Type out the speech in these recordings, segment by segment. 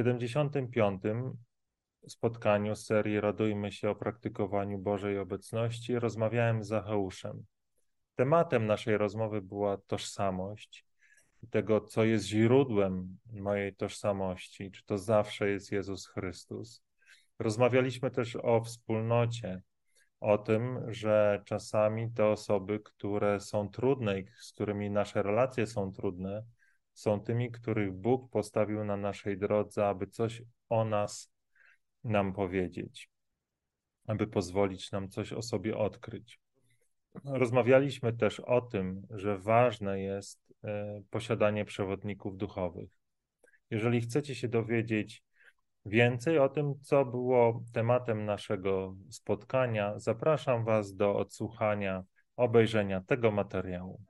75. spotkaniu serii Radujmy się o praktykowaniu Bożej obecności rozmawiałem z Zacheuszem. Tematem naszej rozmowy była tożsamość tego, co jest źródłem mojej tożsamości, czy to zawsze jest Jezus Chrystus. Rozmawialiśmy też o wspólnocie, o tym, że czasami te osoby, które są trudne i z którymi nasze relacje są trudne, są tymi, których Bóg postawił na naszej drodze, aby coś o nas nam powiedzieć, aby pozwolić nam coś o sobie odkryć. Rozmawialiśmy też o tym, że ważne jest e, posiadanie przewodników duchowych. Jeżeli chcecie się dowiedzieć więcej o tym, co było tematem naszego spotkania, zapraszam Was do odsłuchania, obejrzenia tego materiału.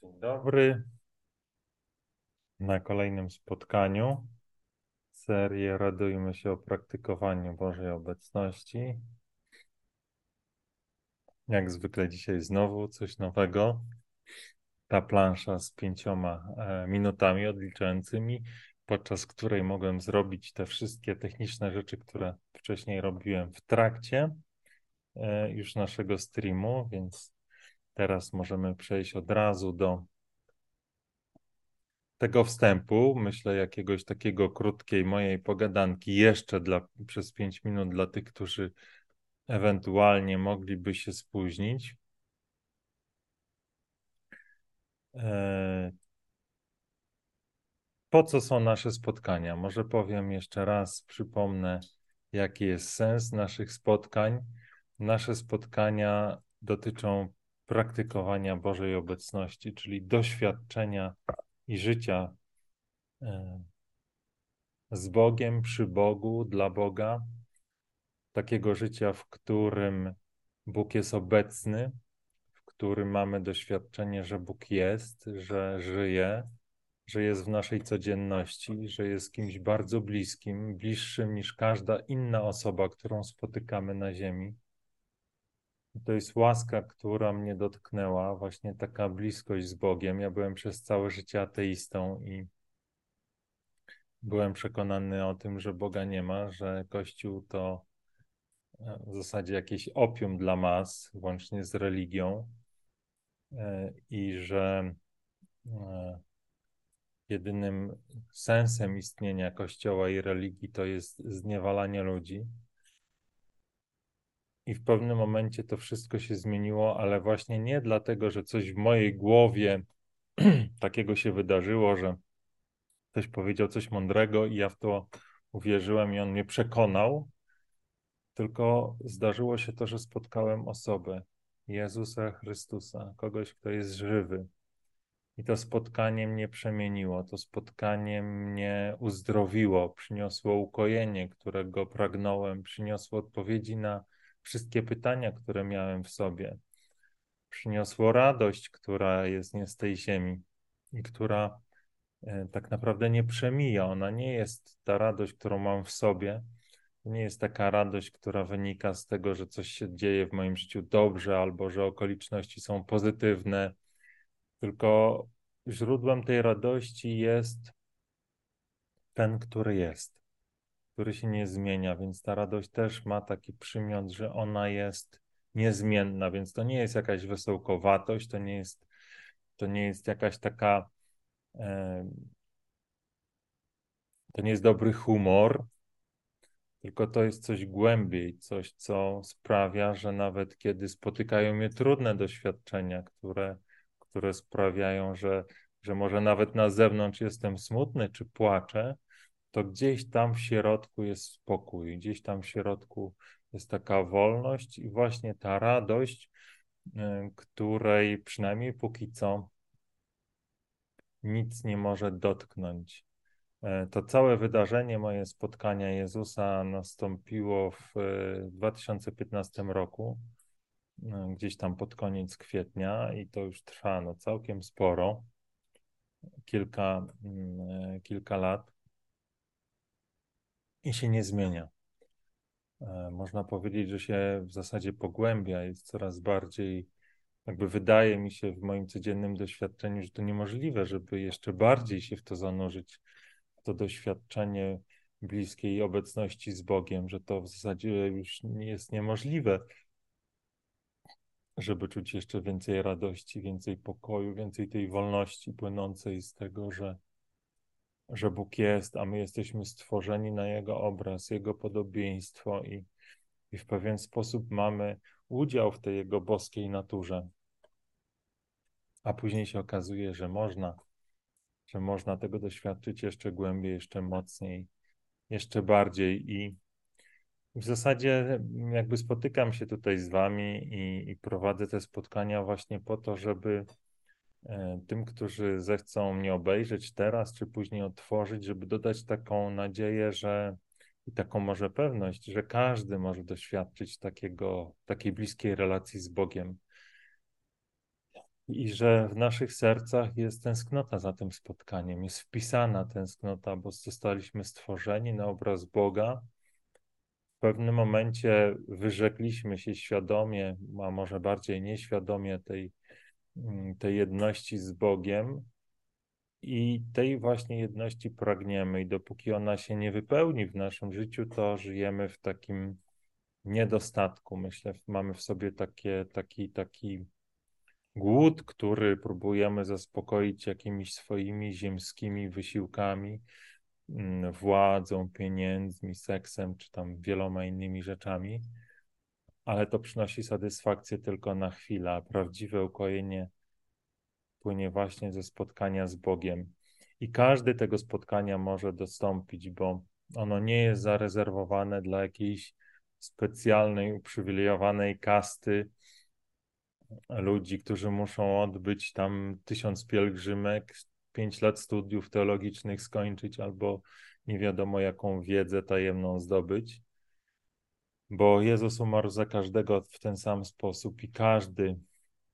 Dzień dobry. Na kolejnym spotkaniu serię Radujmy się o praktykowaniu Bożej obecności. Jak zwykle dzisiaj znowu coś nowego. Ta plansza z pięcioma e, minutami odliczającymi, podczas której mogłem zrobić te wszystkie techniczne rzeczy, które wcześniej robiłem w trakcie e, już naszego streamu, więc Teraz możemy przejść od razu do tego wstępu, myślę, jakiegoś takiego krótkiej mojej pogadanki jeszcze dla, przez pięć minut dla tych, którzy ewentualnie mogliby się spóźnić. E, po co są nasze spotkania? Może powiem jeszcze raz, przypomnę, jaki jest sens naszych spotkań. Nasze spotkania dotyczą praktykowania Bożej obecności, czyli doświadczenia i życia e, z Bogiem, przy Bogu, dla Boga, takiego życia, w którym Bóg jest obecny, w którym mamy doświadczenie, że Bóg jest, że żyje, że jest w naszej codzienności, że jest kimś bardzo bliskim, bliższym niż każda inna osoba, którą spotykamy na Ziemi to jest łaska, która mnie dotknęła, właśnie taka bliskość z Bogiem. Ja byłem przez całe życie ateistą i byłem przekonany o tym, że Boga nie ma, że Kościół to e, w zasadzie jakieś opium dla mas, łącznie z religią, e, i że e, jedynym sensem istnienia Kościoła i religii to jest zniewalanie ludzi. I w pewnym momencie to wszystko się zmieniło, ale właśnie nie dlatego, że coś w mojej głowie takiego się wydarzyło, że ktoś powiedział coś mądrego i ja w to uwierzyłem i on mnie przekonał, tylko zdarzyło się to, że spotkałem osobę, Jezusa Chrystusa, kogoś, kto jest żywy. I to spotkanie mnie przemieniło, to spotkanie mnie uzdrowiło, przyniosło ukojenie, którego pragnąłem, przyniosło odpowiedzi na wszystkie pytania, które miałem w sobie. Przyniosło radość, która jest nie z tej ziemi i która e, tak naprawdę nie przemija. Ona nie jest ta radość, którą mam w sobie. To nie jest taka radość, która wynika z tego, że coś się dzieje w moim życiu dobrze albo że okoliczności są pozytywne. Tylko źródłem tej radości jest ten, który jest który się nie zmienia, więc ta radość też ma taki przymiot, że ona jest niezmienna, więc to nie jest jakaś wesołkowatość, to nie jest, to nie jest jakaś taka, e, to nie jest dobry humor, tylko to jest coś głębiej, coś, co sprawia, że nawet kiedy spotykają mnie trudne doświadczenia, które, które sprawiają, że, że może nawet na zewnątrz jestem smutny czy płaczę, to gdzieś tam w środku jest spokój, gdzieś tam w środku jest taka wolność i właśnie ta radość, y, której przynajmniej póki co nic nie może dotknąć. E, to całe wydarzenie, moje spotkania Jezusa nastąpiło w 2015 roku. no, gdzieś tam pod koniec kwietnia i to już trwa no, całkiem sporo, kilka, mm, kilka lat i się nie zmienia. E, można powiedzieć, że się w zasadzie pogłębia, jest coraz bardziej, jakby wydaje mi się w moim codziennym doświadczeniu, że to niemożliwe, żeby jeszcze bardziej się w to zanurzyć, w to doświadczenie bliskiej obecności z Bogiem, że to w zasadzie już jest niemożliwe, żeby czuć jeszcze więcej radości, więcej pokoju, więcej tej wolności płynącej z tego, że, że Bóg jest, a my jesteśmy stworzeni na Jego obraz, Jego podobieństwo i, i w pewien sposób mamy udział w tej Jego boskiej naturze. A później się okazuje, że można, że można tego doświadczyć jeszcze głębiej, jeszcze mocniej, jeszcze bardziej i w zasadzie jakby spotykam się tutaj z Wami i, i, prowadzę te spotkania właśnie po to, żeby tym, którzy zechcą mnie obejrzeć teraz czy później otworzyć, żeby dodać taką nadzieję, że i taką może pewność, że każdy może doświadczyć takiego, takiej bliskiej relacji z Bogiem. I że w naszych sercach jest tęsknota za tym spotkaniem, jest wpisana tęsknota, bo zostaliśmy stworzeni na obraz Boga w pewnym momencie wyrzekliśmy się świadomie, a może bardziej nieświadomie tej, tej jedności z Bogiem i tej właśnie jedności pragniemy i dopóki ona się nie wypełni w naszym życiu, to żyjemy w takim niedostatku. Myślę, mamy w sobie takie, taki, taki głód, który próbujemy zaspokoić jakimiś swoimi ziemskimi wysiłkami, Mm, władzą, pieniędzmi, seksem, czy tam wieloma innymi rzeczami, ale to przynosi satysfakcję tylko na chwilę, prawdziwe ukojenie płynie właśnie ze spotkania z Bogiem. I każdy tego spotkania może dostąpić, bo ono nie jest zarezerwowane dla jakiejś specjalnej, uprzywilejowanej kasty ludzi, którzy muszą odbyć tam tysiąc pielgrzymek, pięć lat studiów teologicznych skończyć albo nie wiadomo jaką wiedzę tajemną zdobyć, bo Jezus umarł za każdego w ten sam sposób i każdy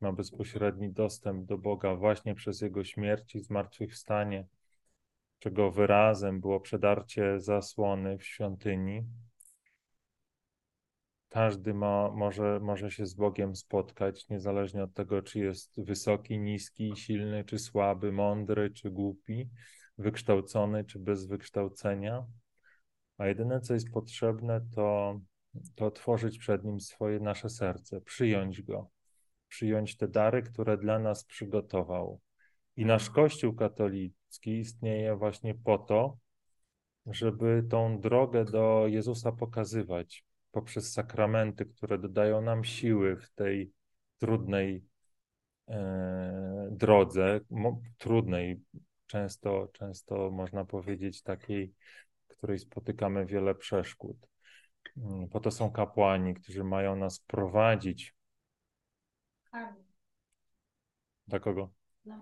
ma bezpośredni dostęp do Boga właśnie przez Jego śmierć i zmartwychwstanie, czego wyrazem było przedarcie zasłony w świątyni każdy ma, może, może się z Bogiem spotkać, niezależnie od tego, czy jest wysoki, niski, silny, czy słaby, mądry, czy głupi, wykształcony, czy bez wykształcenia. A jedyne, co jest potrzebne, to, to otworzyć przed Nim swoje nasze serce, przyjąć Go, przyjąć te dary, które dla nas przygotował. I nasz Kościół katolicki istnieje właśnie po to, żeby tą drogę do Jezusa pokazywać, poprzez sakramenty, które dodają nam siły w tej trudnej e, drodze, mo, trudnej, często, często można powiedzieć takiej, w której spotykamy wiele przeszkód. Mm, po to są kapłani, którzy mają nas prowadzić. Dla kogo? Dla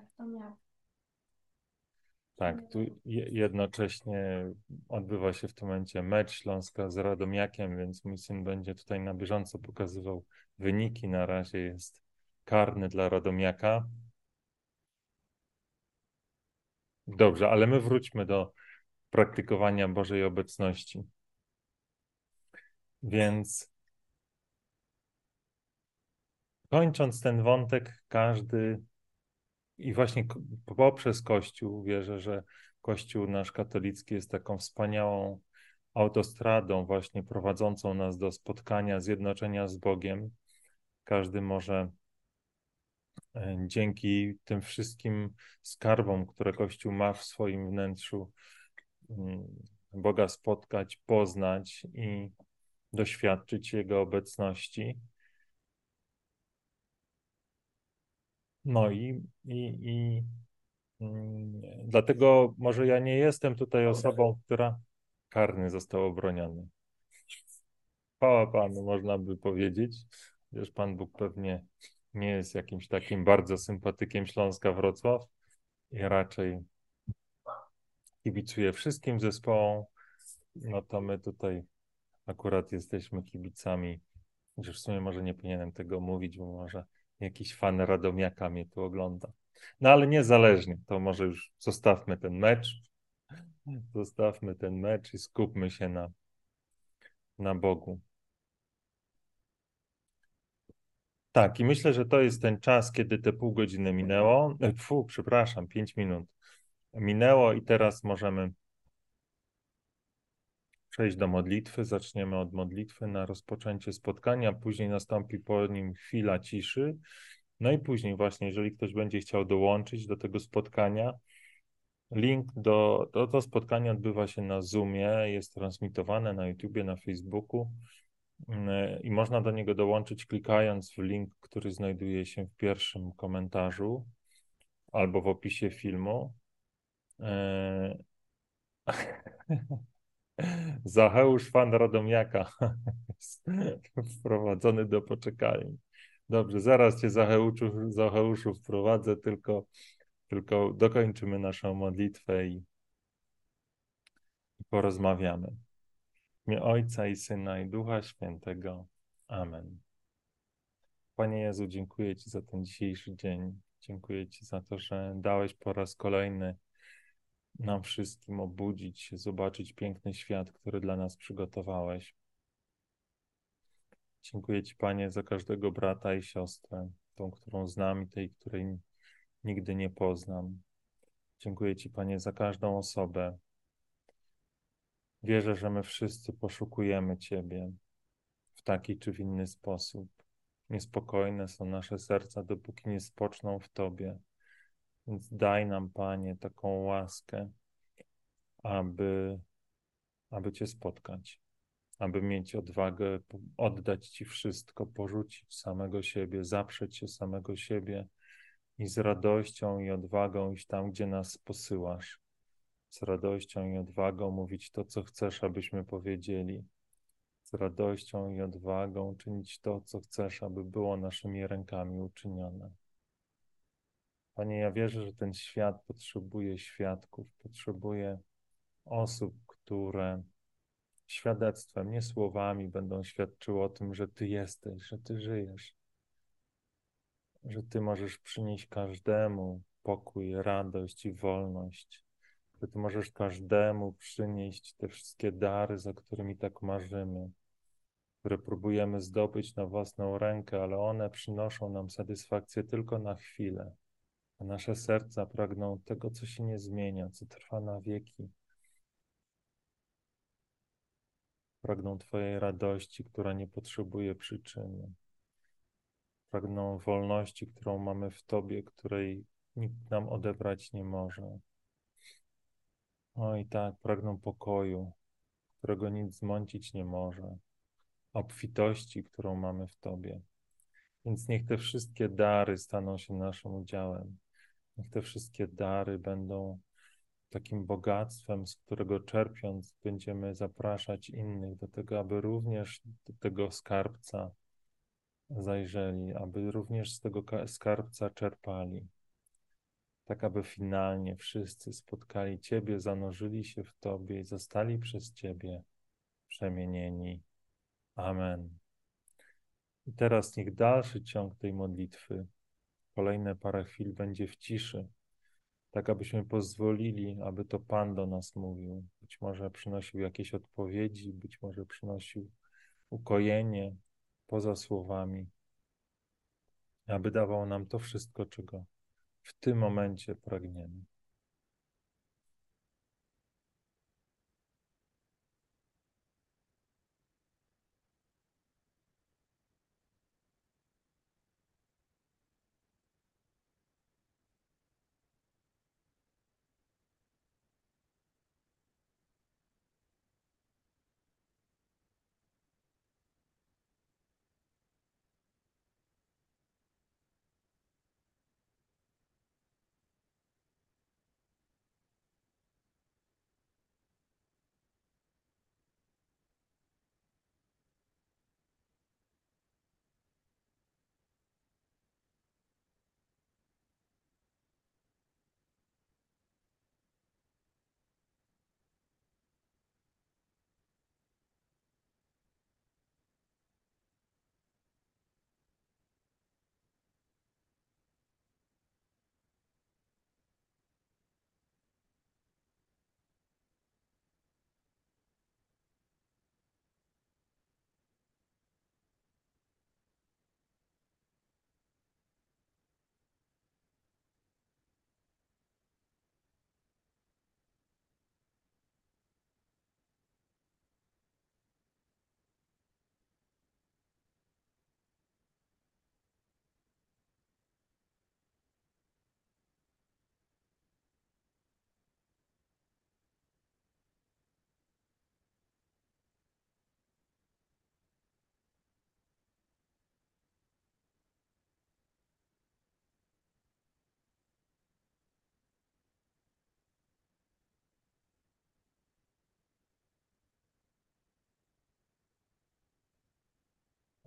tak, tu jednocześnie odbywa się w tym momencie mecz Śląska z Radomiakiem, więc mój syn będzie tutaj na bieżąco pokazywał wyniki. Na razie jest karny dla Radomiaka. Dobrze, ale my wróćmy do praktykowania Bożej obecności. Więc kończąc ten wątek, każdy i właśnie poprzez Kościół wierzę, że Kościół nasz katolicki jest taką wspaniałą autostradą właśnie prowadzącą nas do spotkania, zjednoczenia z Bogiem. Każdy może e, dzięki tym wszystkim skarbom, które Kościół ma w swoim wnętrzu, mm, Boga spotkać, poznać i doświadczyć Jego obecności. No i, i, i mm, dlatego może ja nie jestem tutaj osobą, która karny został obroniony. Chwała Panu, można by powiedzieć. Wiesz, Pan Bóg pewnie nie jest jakimś takim bardzo sympatykiem Śląska Wrocław i raczej kibicuje wszystkim zespołom. No to my tutaj akurat jesteśmy kibicami Chociaż w sumie może nie powinienem tego mówić, bo może jakiś fan Radomiaka mnie tu ogląda. No ale niezależnie, to może już zostawmy ten mecz. Zostawmy ten mecz i skupmy się na, na Bogu. Tak, i myślę, że to jest ten czas, kiedy te pół godziny minęło. E, fu, przepraszam, pięć minut minęło i teraz możemy przejść do modlitwy. Zaczniemy od modlitwy na rozpoczęcie spotkania, później nastąpi po nim chwila ciszy. No i później właśnie, jeżeli ktoś będzie chciał dołączyć do tego spotkania, link do, do to spotkanie odbywa się na Zoomie, jest transmitowane na YouTubie, na Facebooku mm, i można do niego dołączyć klikając w link, który znajduje się w pierwszym komentarzu albo w opisie filmu. E, Zacheusz fan Radomiaka wprowadzony do poczekalni. Dobrze, zaraz cię Zacheuszu, Zacheuszu wprowadzę, tylko, tylko dokończymy naszą modlitwę i, i porozmawiamy. W imię Ojca i Syna i Ducha Świętego. Amen. Panie Jezu, dziękuję Ci za ten dzisiejszy dzień. Dziękuję Ci za to, że dałeś po raz kolejny nam wszystkim obudzić się, zobaczyć piękny świat, który dla nas przygotowałeś. Dziękuję Ci, Panie, za każdego brata i siostrę, tą, którą znam i tej, której nigdy nie poznam. Dziękuję Ci, Panie, za każdą osobę. Wierzę, że my wszyscy poszukujemy Ciebie w taki czy w inny sposób. Niespokojne są nasze serca, dopóki nie spoczną w Tobie. Więc daj nam, Panie, taką łaskę, aby, aby Cię spotkać, aby mieć odwagę oddać Ci wszystko, porzucić samego siebie, zaprzeć się samego siebie i z radością i odwagą iść tam, gdzie nas posyłasz. Z radością i odwagą mówić to, co chcesz, abyśmy powiedzieli. Z radością i odwagą czynić to, co chcesz, aby było naszymi rękami uczynione. Panie, ja wierzę, że ten świat potrzebuje świadków, potrzebuje osób, które świadectwem, nie słowami będą świadczyły o tym, że Ty jesteś, że Ty żyjesz, że Ty możesz przynieść każdemu pokój, radość i wolność, że Ty możesz każdemu przynieść te wszystkie dary, za którymi tak marzymy, które próbujemy zdobyć na własną rękę, ale one przynoszą nam satysfakcję tylko na chwilę a nasze serca pragną tego, co się nie zmienia, co trwa na wieki. Pragną Twojej radości, która nie potrzebuje przyczyny. Pragną wolności, którą mamy w Tobie, której nikt nam odebrać nie może. Oj tak, pragną pokoju, którego nic zmącić nie może, obfitości, którą mamy w Tobie. Więc niech te wszystkie dary staną się naszym udziałem. Niech te wszystkie dary będą takim bogactwem, z którego czerpiąc będziemy zapraszać innych do tego, aby również do tego skarbca zajrzeli, aby również z tego skarbca czerpali. Tak, aby finalnie wszyscy spotkali Ciebie, zanorzyli się w Tobie i zostali przez Ciebie przemienieni. Amen. I teraz niech dalszy ciąg tej modlitwy kolejne parę chwil będzie w ciszy, tak abyśmy pozwolili, aby to Pan do nas mówił. Być może przynosił jakieś odpowiedzi, być może przynosił ukojenie poza słowami, aby dawał nam to wszystko, czego w tym momencie pragniemy.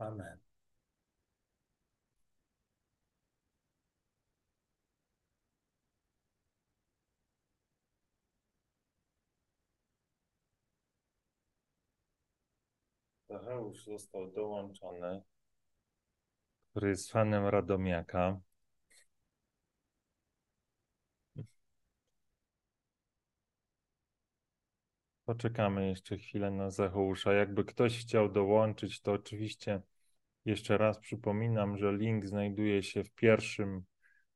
Amen. Tadeusz został dołączony, który jest fanem Radomiaka. Poczekamy jeszcze chwilę na Zachousza. Jakby ktoś chciał dołączyć, to oczywiście jeszcze raz przypominam, że link znajduje się w pierwszym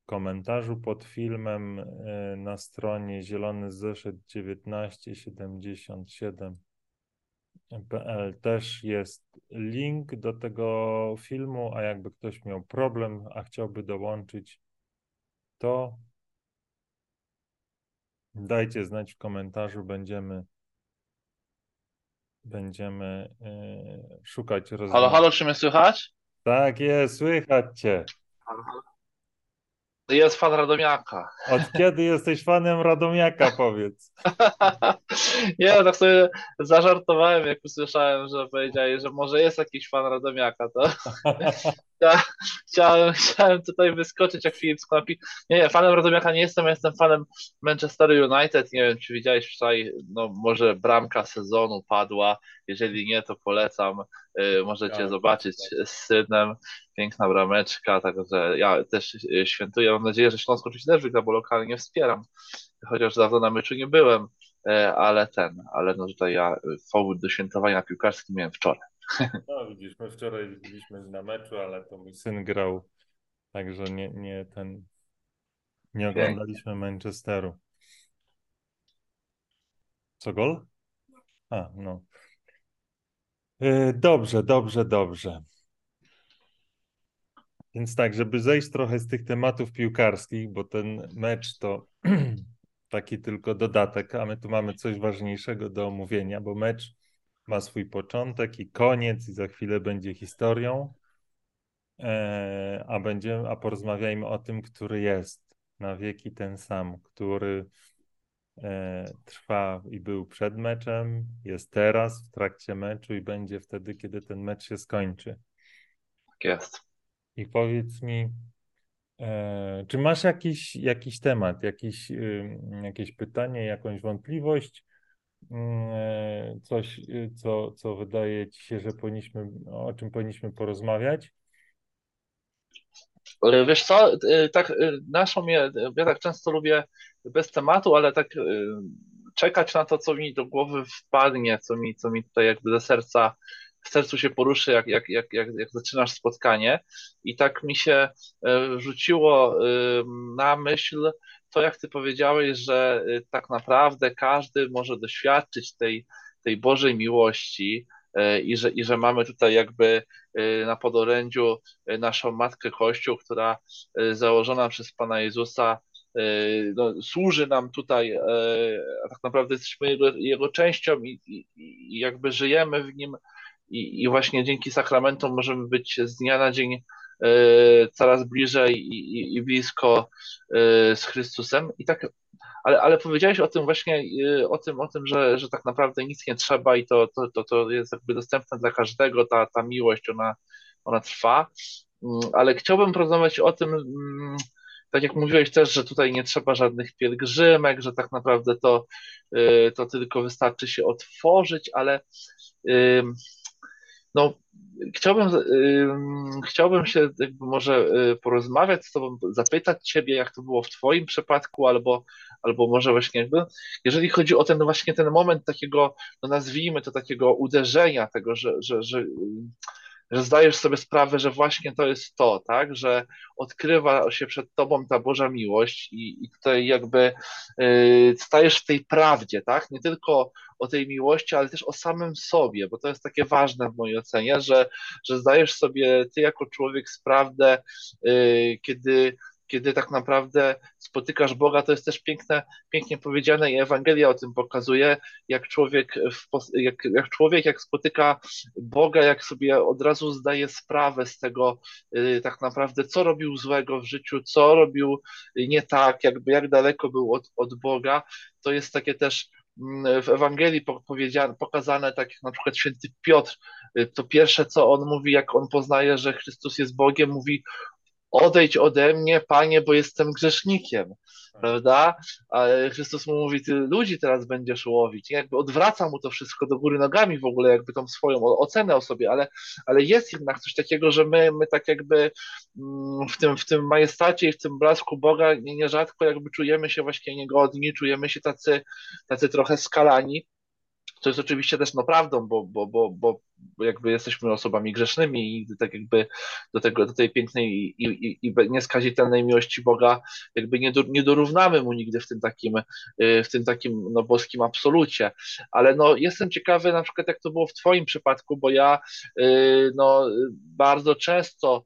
komentarzu pod filmem e, na stronie Zielony Zeszyt 1977.pl też jest link do tego filmu, a jakby ktoś miał problem, a chciałby dołączyć, to dajcie znać w komentarzu, będziemy będziemy y, szukać rozwiązań. Halo, halo, czy mnie słychać? Tak jest, słychać cię. Halo, halo. Jest fan Radomiaka. Od kiedy jesteś fanem Radomiaka, powiedz? Nie, tak sobie zażartowałem, jak usłyszałem, że powiedziałeś, że może jest jakiś fan Radomiaka, to chciałem, chciałem tutaj wyskoczyć, jak Filip skłapi. Nie, nie, fanem Radomiaka nie jestem, ja jestem fanem Manchester United. Nie wiem, czy widziałeś wczoraj, no może bramka sezonu padła. Jeżeli nie, to polecam. Yy, możecie ja, zobaczyć tak. z synem. Piękna brameczka, także ja też y, świętuję. Mam nadzieję, że Śląsk oczywiście też wygra, bo lokalnie wspieram. Chociaż dawno na meczu nie byłem, y, ale ten, ale no tutaj ja y, powód do świętowania piłkarskim miałem wczoraj. No widzisz, my wczoraj byliśmy na meczu, ale to mój syn grał, także nie, nie ten, nie oglądaliśmy Manchesteru. Co gol? A, no. E, dobrze, dobrze, dobrze. Więc tak, żeby zejść trochę z tych tematów piłkarskich, bo ten mecz to taki tylko dodatek, a my tu mamy coś ważniejszego do omówienia, bo mecz ma swój początek i koniec i za chwilę będzie historią. E, a będziemy, a porozmawiajmy o tym, który jest na wieki ten sam, który e, trwa i był przed meczem, jest teraz w trakcie meczu i będzie wtedy, kiedy ten mecz się skończy. Tak jest. I powiedz mi, e, czy masz jakiś, jakiś temat, jakiś, jakieś pytanie, jakąś wątpliwość? E, coś, y, co, co wydaje ci się, że powinniśmy, o czym powinniśmy porozmawiać? E, wiesz co, e, tak naszą mnie, ja tak często lubię bez tematu, ale tak czekać na to, co mi do głowy wpadnie, co mi, co mi tutaj jakby do serca, w sercu się poruszy, jak, jak, jak, jak, jak zaczynasz spotkanie. I tak mi się rzuciło na myśl, to, jak ty powiedziałeś, że y, tak naprawdę każdy może doświadczyć tej, tej Bożej miłości y, i że, i że mamy tutaj jakby y, na podorędziu naszą Matkę Kościół, która założona przez Pana Jezusa no, służy nam tutaj, a tak naprawdę jesteśmy Jego, jego częścią i, i, i jakby żyjemy w Nim i, i właśnie dzięki sakramentom możemy być z dnia na dzień coraz bliżej i, i, blisko e, z Chrystusem. I tak, ale, ale powiedziałeś o tym właśnie, e, o tym, o tym że, że tak naprawdę nic nie trzeba i to, to, to, to jest jakby dostępne dla każdego, ta, ta miłość, ona, ona trwa. Mm, ale chciałbym porozmawiać o tym, mm, tak jak mówiłeś też, że tutaj nie trzeba żadnych pielgrzymek, że tak naprawdę to, to tylko wystarczy się otworzyć, ale no, chciałbym, chciałbym się może y, porozmawiać z Tobą, zapytać Ciebie, jak to było w Twoim przypadku, albo, albo może właśnie jakby, jeżeli chodzi o ten właśnie ten moment takiego, no nazwijmy to takiego uderzenia, tego, że, że, że że zdajesz sobie sprawę, że właśnie to jest to, tak, że odkrywa się przed tobą ta Boża miłość i, i tutaj jakby y, stajesz w tej prawdzie, tak, nie tylko o tej miłości, ale też o samym sobie, bo to jest takie ważne w mojej ocenie, że, że zdajesz sobie ty jako człowiek sprawę, y, kiedy kiedy tak naprawdę spotykasz Boga, to jest też piękne, pięknie powiedziane i Ewangelia o tym pokazuje, jak człowiek, jak, jak człowiek, jak spotyka Boga, jak sobie od razu zdaje sprawę z tego y, tak naprawdę, co robił złego w życiu, co robił nie tak, jakby jak daleko był od, od Boga, to jest takie też mm, w Ewangelii pokazane, tak jak na przykład święty Piotr, y, to pierwsze, co on mówi, jak on poznaje, że Chrystus jest Bogiem, mówi odejdź ode mnie, Panie, bo jestem grzesznikiem prawda? A Chrystus mu mówi, ty ludzi teraz będziesz łowić. I jakby odwraca mu to wszystko do góry nogami w ogóle, jakby tą swoją ocenę o sobie, ale, ale jest jednak coś takiego, że my, my tak jakby mm, w tym, w tym majestacie i w tym blasku Boga nierzadko jakby czujemy się właśnie niegodni, czujemy się tacy, tacy trochę skalani. To jest oczywiście też no prawdą, bo, bo, bo, bo jakby jesteśmy osobami grzesznymi i tak jakby do, tego, do tej pięknej i, i, i nieskazitelnej miłości Boga jakby nie, do, nie dorównamy mu nigdy w tym takim, y, w tym takim no, boskim absolucie. Ale no, jestem ciekawy na przykład jak to było w Twoim przypadku, bo ja y, no, bardzo często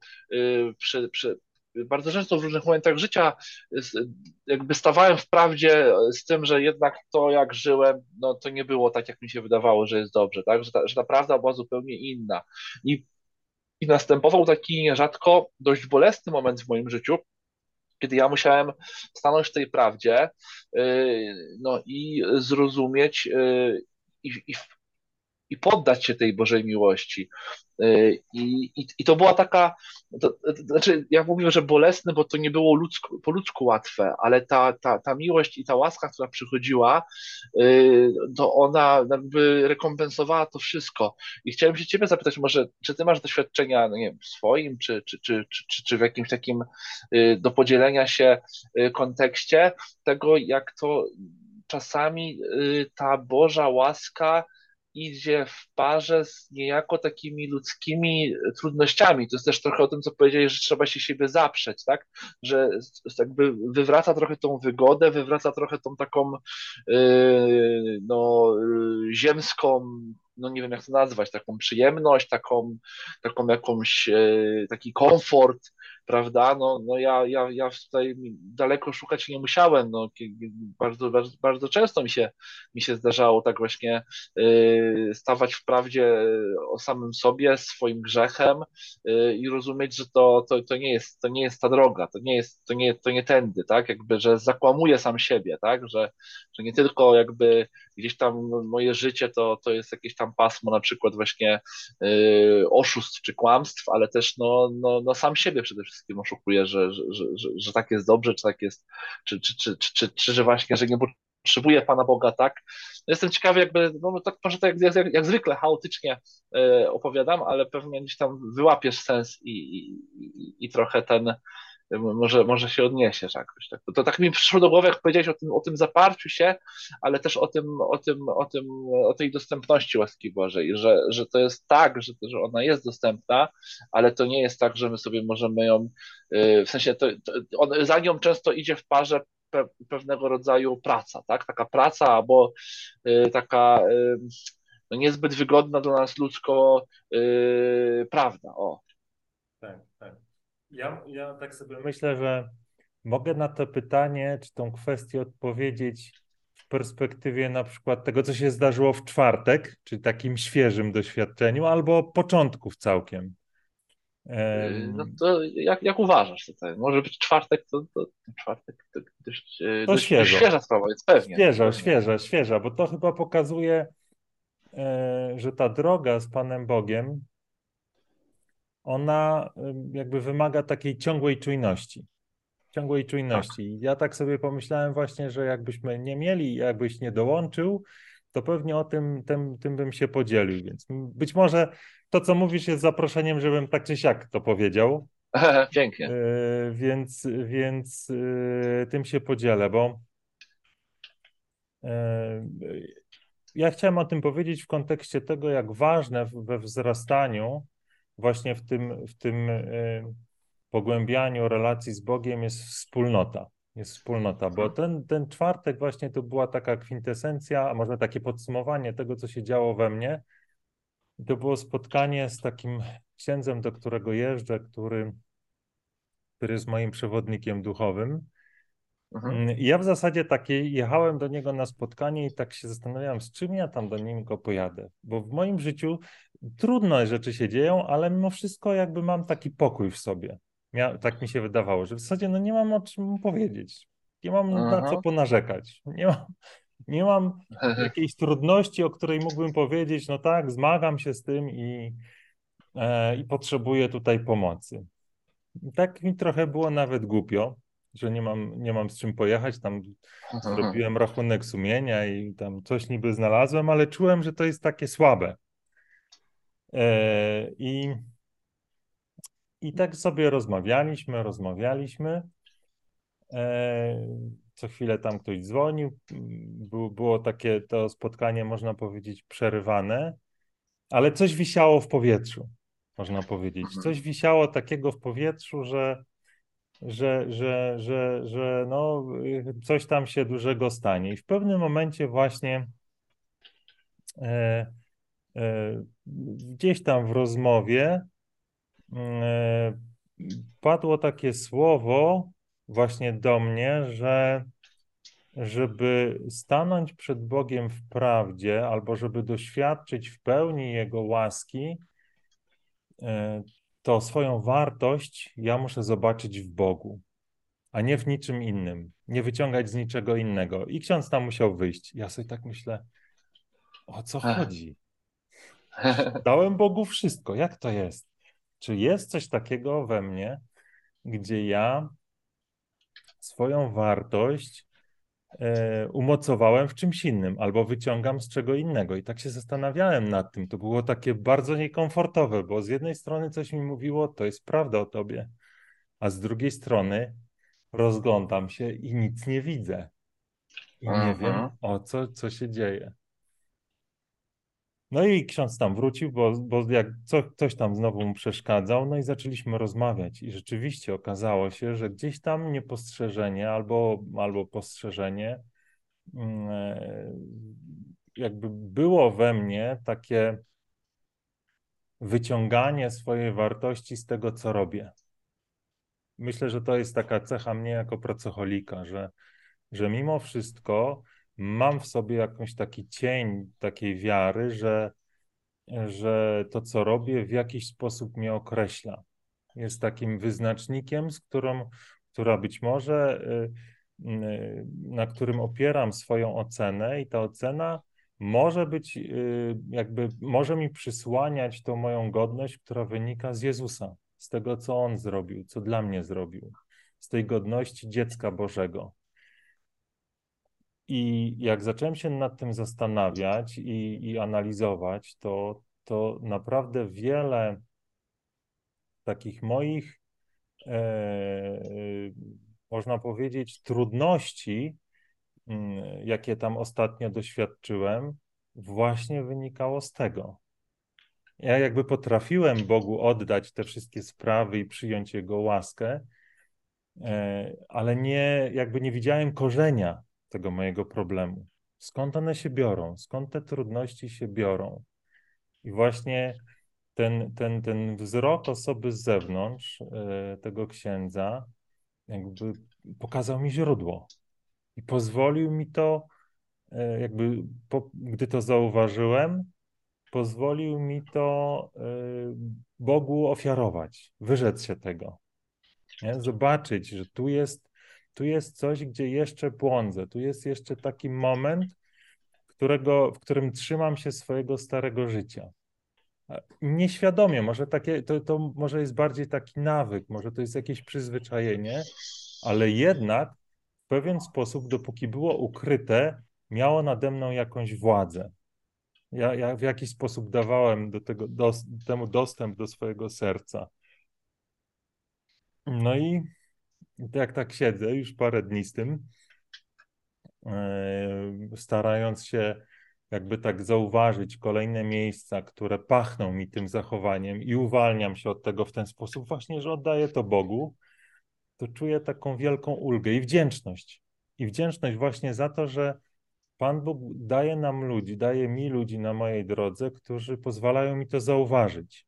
przy, przy bardzo często w różnych momentach życia jakby stawałem w prawdzie z tym, że jednak to jak żyłem, no to nie było tak, jak mi się wydawało, że jest dobrze, tak? Że ta, że ta prawda była zupełnie inna. I, I następował taki nierzadko dość bolesny moment w moim życiu, kiedy ja musiałem stanąć w tej prawdzie, yy, no i zrozumieć yy, i, i, i poddać się tej Bożej miłości. Y, I, i, i to była taka, to, to, znaczy ja mówię, że bolesne, bo to nie było ludzku, po ludzku łatwe, ale ta, ta, ta miłość i ta łaska, która przychodziła, y, to ona jakby rekompensowała to wszystko. I chciałem się ciebie zapytać może, czy ty masz doświadczenia, no nie wiem, swoim, czy, czy, czy, czy, czy w jakimś takim y, do podzielenia się kontekście tego, jak to czasami ta Boża łaska idzie w parze z niejako takimi ludzkimi trudnościami. To jest też trochę o tym, co powiedziałeś, że trzeba się siebie zaprzeć, tak? Że jakby wywraca trochę tą wygodę, wywraca trochę tą taką yy, no, yy, ziemską no nie wiem jak to nazwać, taką przyjemność, taką, taką jakąś, yy, taki komfort, prawda? No, no ja, ja, ja tutaj daleko szukać nie musiałem. No, bardzo, bardzo, bardzo często mi się, mi się zdarzało tak właśnie y, stawać w prawdzie o samym sobie, swoim grzechem y, i rozumieć, że to, to, to, nie jest, to nie jest ta droga, to nie jest, to nie, to nie tędy, tak? Jakby, że zakłamuję sam siebie, tak? Że, że nie tylko jakby gdzieś tam moje życie to, to jest jakieś tam pasmo na przykład właśnie y, oszustw czy kłamstw, ale też no, no, no sam siebie przede wszystkim wszystkim oszukuje, że, że, że, że, tak jest dobrze, czy tak jest, czy, czy, czy, czy, czy, że właśnie, że nie potrzebuje Pana Boga, tak? Jestem ciekawy, jakby, no tak może tak jak, jak, jak zwykle chaotycznie e, opowiadam, ale pewnie gdzieś tam wyłapiesz sens i, i, i trochę ten, może, może się odniesiesz jakoś. Tak? To, tak mi przyszło do głowy, jak powiedziałeś o tym, o tym zaparciu się, ale też o tym, o tym, o tym, o tej dostępności łaski Bożej, że, że to jest tak, że, że ona jest dostępna, ale to nie jest tak, że my sobie możemy ją, y, w sensie to, to on, za nią często idzie w parze pe, pewnego rodzaju praca, tak? Taka praca albo y, taka y, no niezbyt wygodna dla nas ludzko prawda, o. Tak, tak. Ja, ja tak sobie myślę, że mogę na to pytanie, czy tą kwestię odpowiedzieć w perspektywie na przykład tego, co się zdarzyło w czwartek, czyli takim świeżym doświadczeniu, albo początków całkiem. No to jak, jak uważasz tutaj? Może być czwartek, to, to czwartek to dość, to dość, dość świeża sprawa, więc pewnie. Świeża, pewnie. świeża, świeża, bo to chyba pokazuje, e, że ta droga z Panem Bogiem ona jakby wymaga takiej ciągłej czujności. Ciągłej czujności. Tak. Ja tak sobie pomyślałem właśnie, że jakbyśmy nie mieli, jakbyś nie dołączył, to pewnie o tym, tym, tym bym się podzielił. Więc być może to, co mówisz, jest zaproszeniem, żebym tak czy siak to powiedział. Pięknie. Yy, więc więc yy, tym się podzielę, bo yy, ja chciałem o tym powiedzieć w kontekście tego, jak ważne we wzrastaniu właśnie w tym, w tym y, pogłębianiu relacji z Bogiem jest wspólnota. Jest wspólnota, bo mhm. ten, ten czwartek właśnie to była taka kwintesencja, a może takie podsumowanie tego, co się działo we mnie. To było spotkanie z takim księdzem, do którego jeżdżę, który, który jest moim przewodnikiem duchowym. Mhm. Mm, I ja w zasadzie takie jechałem do niego na spotkanie i tak się zastanawiałem, z czym ja tam do niego pojadę. Bo w moim życiu trudne rzeczy się dzieją, ale mimo wszystko jakby mam taki pokój w sobie. Mia tak mi się wydawało, że w zasadzie no nie mam o czym powiedzieć. Nie mam Aha. na co ponarzekać. Nie mam, Nie mam jakiejś trudności, o której mógłbym powiedzieć, no tak, zmagam się z tym i, e, i potrzebuję tutaj pomocy. tak mi trochę było nawet głupio, że nie mam, nie mam z czym pojechać. Tam zrobiłem rachunek sumienia i tam coś niby znalazłem, ale czułem, że to jest takie słabe. E, I, i tak sobie rozmawialiśmy, rozmawialiśmy. E, co chwilę tam ktoś dzwonił. Było takie to spotkanie, można powiedzieć, przerywane, ale coś wisiało w powietrzu, można powiedzieć. Mhm. Coś wisiało takiego w powietrzu, że, że, że, że, że no, coś tam się dużego stanie. I w pewnym momencie właśnie e, gdzieś tam w rozmowie e, padło takie słowo, właśnie do mnie, że żeby stanąć przed Bogiem w prawdzie, albo żeby doświadczyć w pełni Jego łaski, e, to swoją wartość ja muszę zobaczyć w Bogu, a nie w niczym innym, nie wyciągać z niczego innego. I ksiądz tam musiał wyjść. Ja sobie tak myślę, o co chodzi? Dałem Bogu wszystko. Jak to jest? Czy jest coś takiego we mnie, gdzie ja swoją wartość e, umocowałem w czymś innym albo wyciągam z czego innego. I tak się zastanawiałem nad tym. To było takie bardzo niekomfortowe, bo z jednej strony coś mi mówiło, to jest prawda o tobie, a z drugiej strony rozglądam się i nic nie widzę. I nie Aha. wiem o co, co się dzieje. No i ksiądz tam wrócił, bo, bo jak co, ktoś tam znowu mu przeszkadzał, no i zaczęliśmy rozmawiać. I rzeczywiście okazało się, że gdzieś tam niepostrzeżenie albo, albo postrzeżenie, mm, e, jakby było we mnie takie wyciąganie swojej wartości z tego, co robię. Myślę, że to jest taka cecha mnie jako pracocholika, że, że mimo wszystko mam w sobie jakąś taki cień takiej wiary, że, że to, co robię, w jakiś sposób mnie określa. Jest takim wyznacznikiem, z którą, która być może, y, y, na którym opieram swoją ocenę, i ta ocena może być, y, jakby, może mi przysłaniać tą moją godność, która wynika z Jezusa, z tego, co On zrobił, co dla mnie zrobił, z tej godności dziecka Bożego. I jak zacząłem się nad tym zastanawiać i, i analizować, to, to naprawdę wiele takich moich, e, można powiedzieć, trudności, mm, jakie tam ostatnio doświadczyłem, właśnie wynikało z tego. Ja jakby potrafiłem Bogu oddać te wszystkie sprawy i przyjąć Jego łaskę, e, ale nie, jakby nie widziałem korzenia tego mojego problemu. Skąd one się biorą? Skąd te trudności się biorą? I właśnie ten, ten, ten wzrok osoby z zewnątrz, e, tego księdza, jakby pokazał mi źródło i pozwolił mi to, e, jakby po, gdy to zauważyłem, pozwolił mi to e, Bogu ofiarować, wyrzec się tego. Nie? Zobaczyć, że tu jest tu jest coś, gdzie jeszcze błądzę, tu jest jeszcze taki moment, którego, w którym trzymam się swojego starego życia. Nieświadomie, może takie, to, to może jest bardziej taki nawyk, może to jest jakieś przyzwyczajenie, ale jednak w pewien sposób, dopóki było ukryte, miało nade mną jakąś władzę. Ja, ja w jakiś sposób dawałem do tego, do, temu dostęp do swojego serca. No i jak tak siedzę już parę dni z tym, e, starając się jakby tak zauważyć kolejne miejsca, które pachną mi tym zachowaniem i uwalniam się od tego w ten sposób właśnie, że oddaję to Bogu, to czuję taką wielką ulgę i wdzięczność. I wdzięczność właśnie za to, że Pan Bóg daje nam ludzi, daje mi ludzi na mojej drodze, którzy pozwalają mi to zauważyć,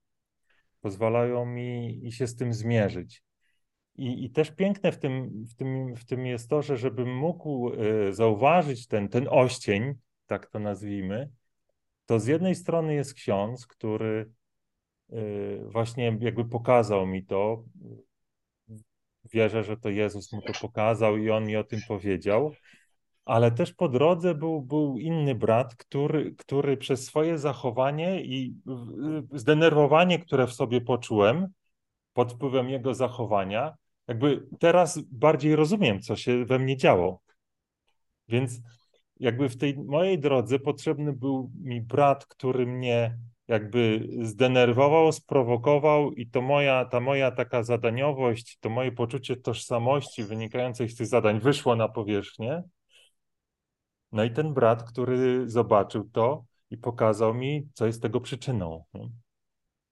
pozwalają mi się z tym zmierzyć. I, I też piękne w tym, w, tym, w tym jest to, że żebym mógł e, zauważyć ten, ten oścień, tak to nazwijmy, to z jednej strony jest ksiądz, który e, właśnie jakby pokazał mi to. Wierzę, że to Jezus mu to pokazał i on mi o tym powiedział. ale też po drodze był, był inny brat, który, który przez swoje zachowanie i zdenerwowanie, które w sobie poczułem pod wpływem jego zachowania, jakby teraz bardziej rozumiem, co się we mnie działo. Więc jakby w tej mojej drodze potrzebny był mi brat, który mnie jakby zdenerwował, sprowokował i to moja, ta moja taka zadaniowość, to moje poczucie tożsamości wynikającej z tych zadań wyszło na powierzchnię. No i ten brat, który zobaczył to i pokazał mi, co jest tego przyczyną.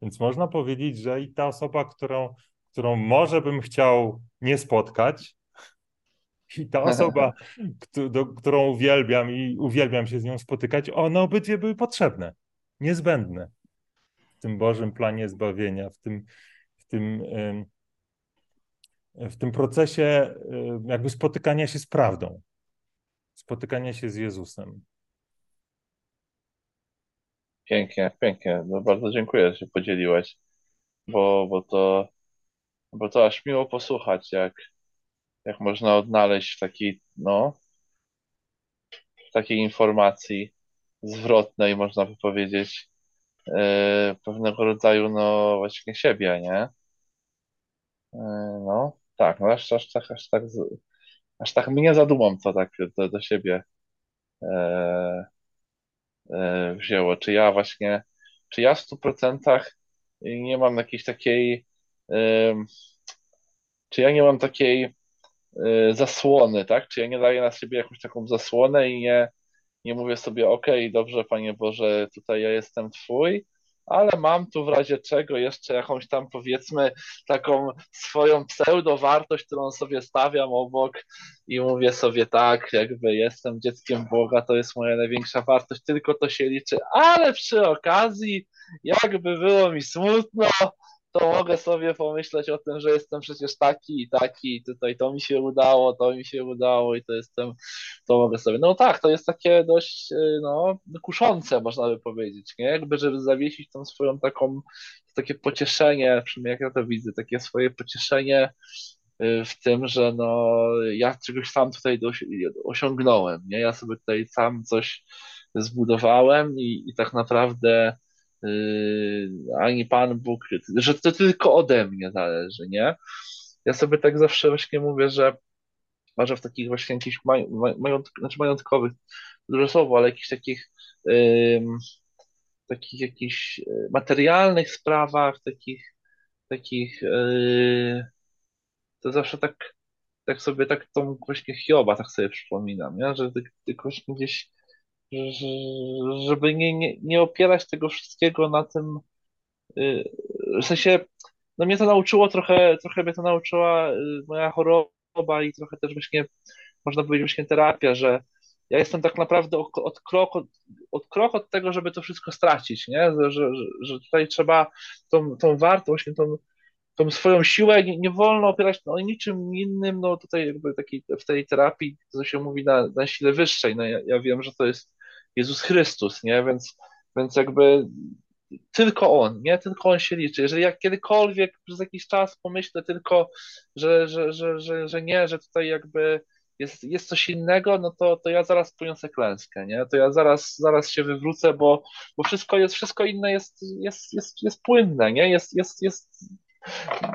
Więc można powiedzieć, że i ta osoba, którą, którą może bym chciał nie spotkać, i ta osoba, do, którą uwielbiam i uwielbiam się z nią spotykać, one obydwie były potrzebne, niezbędne w tym Bożym planie zbawienia, w tym, w tym, w tym procesie jakby spotykania się z prawdą, spotykania się z Jezusem. Pięknie, pięknie. No bardzo dziękuję, że się podzieliłeś, bo, bo to bo to aż miło posłuchać, jak, jak można odnaleźć w takiej, no, w takiej informacji zwrotnej, można by powiedzieć, yy, pewnego rodzaju, no, właśnie siebie, nie? Yy, no, tak, no, aż, aż, tak, aż tak, aż tak mnie zadumam to tak do, do siebie yy, wzięło. Czy ja właśnie, czy ja w stu procentach nie mam jakiejś takiej, czy ja nie mam takiej Y, zasłony, tak? Czy ja nie daję na siebie jakąś taką zasłonę i nie, nie mówię sobie, okej, okay, dobrze, Panie Boże, tutaj ja jestem Twój, ale mam tu w razie czego jeszcze jakąś tam powiedzmy taką swoją pseudowartość, którą sobie stawiam obok i mówię sobie tak, jakby jestem dzieckiem Boga, to jest moja największa wartość, tylko to się liczy, ale przy okazji jakby było mi smutno, to mogę sobie pomyśleć o tym, że jestem przecież taki i taki, i tutaj to mi się udało, to mi się udało i to jestem, to mogę sobie. No tak, to jest takie dość, y, no, kuszące, można by powiedzieć, nie? Jakby, żeby zawiesić tą swoją taką, takie pocieszenie, przynajmniej jak ja to widzę, takie swoje pocieszenie y, w tym, że no, ja czegoś sam tutaj osiągnąłem, nie? Ja sobie tutaj sam coś zbudowałem i, i tak naprawdę ani Pan Bóg, że to tylko ode mnie zależy, nie? Ja sobie tak zawsze właśnie mówię, że może w takich właśnie jakichś maj, majątk, znaczy majątkowych, duże słowo, ale jakichś takich yy, takich jakichś y, materialnych sprawach, takich takich yy, to zawsze tak tak sobie tak tą właśnie Hioba tak sobie przypominam, nie? że właśnie gdzieś żeby nie, nie, nie opierać tego wszystkiego na tym, y, w sensie, no mnie to nauczyło trochę, trochę mnie to nauczyła y, moja choroba i trochę też właśnie, można powiedzieć właśnie terapia, że ja jestem tak naprawdę od krok od, od, krok od tego, żeby to wszystko stracić, nie? Że, że, że tutaj trzeba tą, tą wartość, tą, tą swoją siłę nie, nie wolno opierać na niczym innym, no tutaj jakby taki, w tej terapii, co się mówi na, na sile wyższej, no ja, ja wiem, że to jest Jezus Chrystus, nie? Więc, więc jakby tylko On, nie? Tylko On się liczy. Jeżeli jak kiedykolwiek przez jakiś czas pomyślę tylko, że, że, że, że, że nie, że tutaj jakby jest, jest coś innego, no to, to ja zaraz poniosę klęskę, nie? To ja zaraz, zaraz się wywrócę, bo, bo wszystko jest, wszystko inne jest, jest, jest, jest płynne, nie? Jest, jest, jest,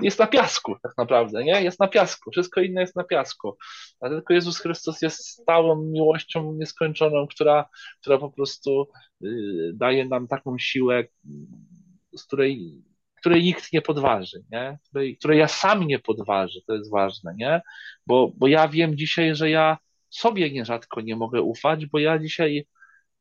jest na piasku tak naprawdę, nie? Jest na piasku, wszystko inne jest na piasku. A tylko Jezus Chrystus jest stałą miłością nieskończoną, która, która po prostu y, daje nam taką siłę, z której, której nikt nie podważy, nie? Której, której ja sam nie podważy, to jest ważne, nie? Bo, bo ja wiem dzisiaj, że ja sobie nierzadko nie mogę ufać, bo ja dzisiaj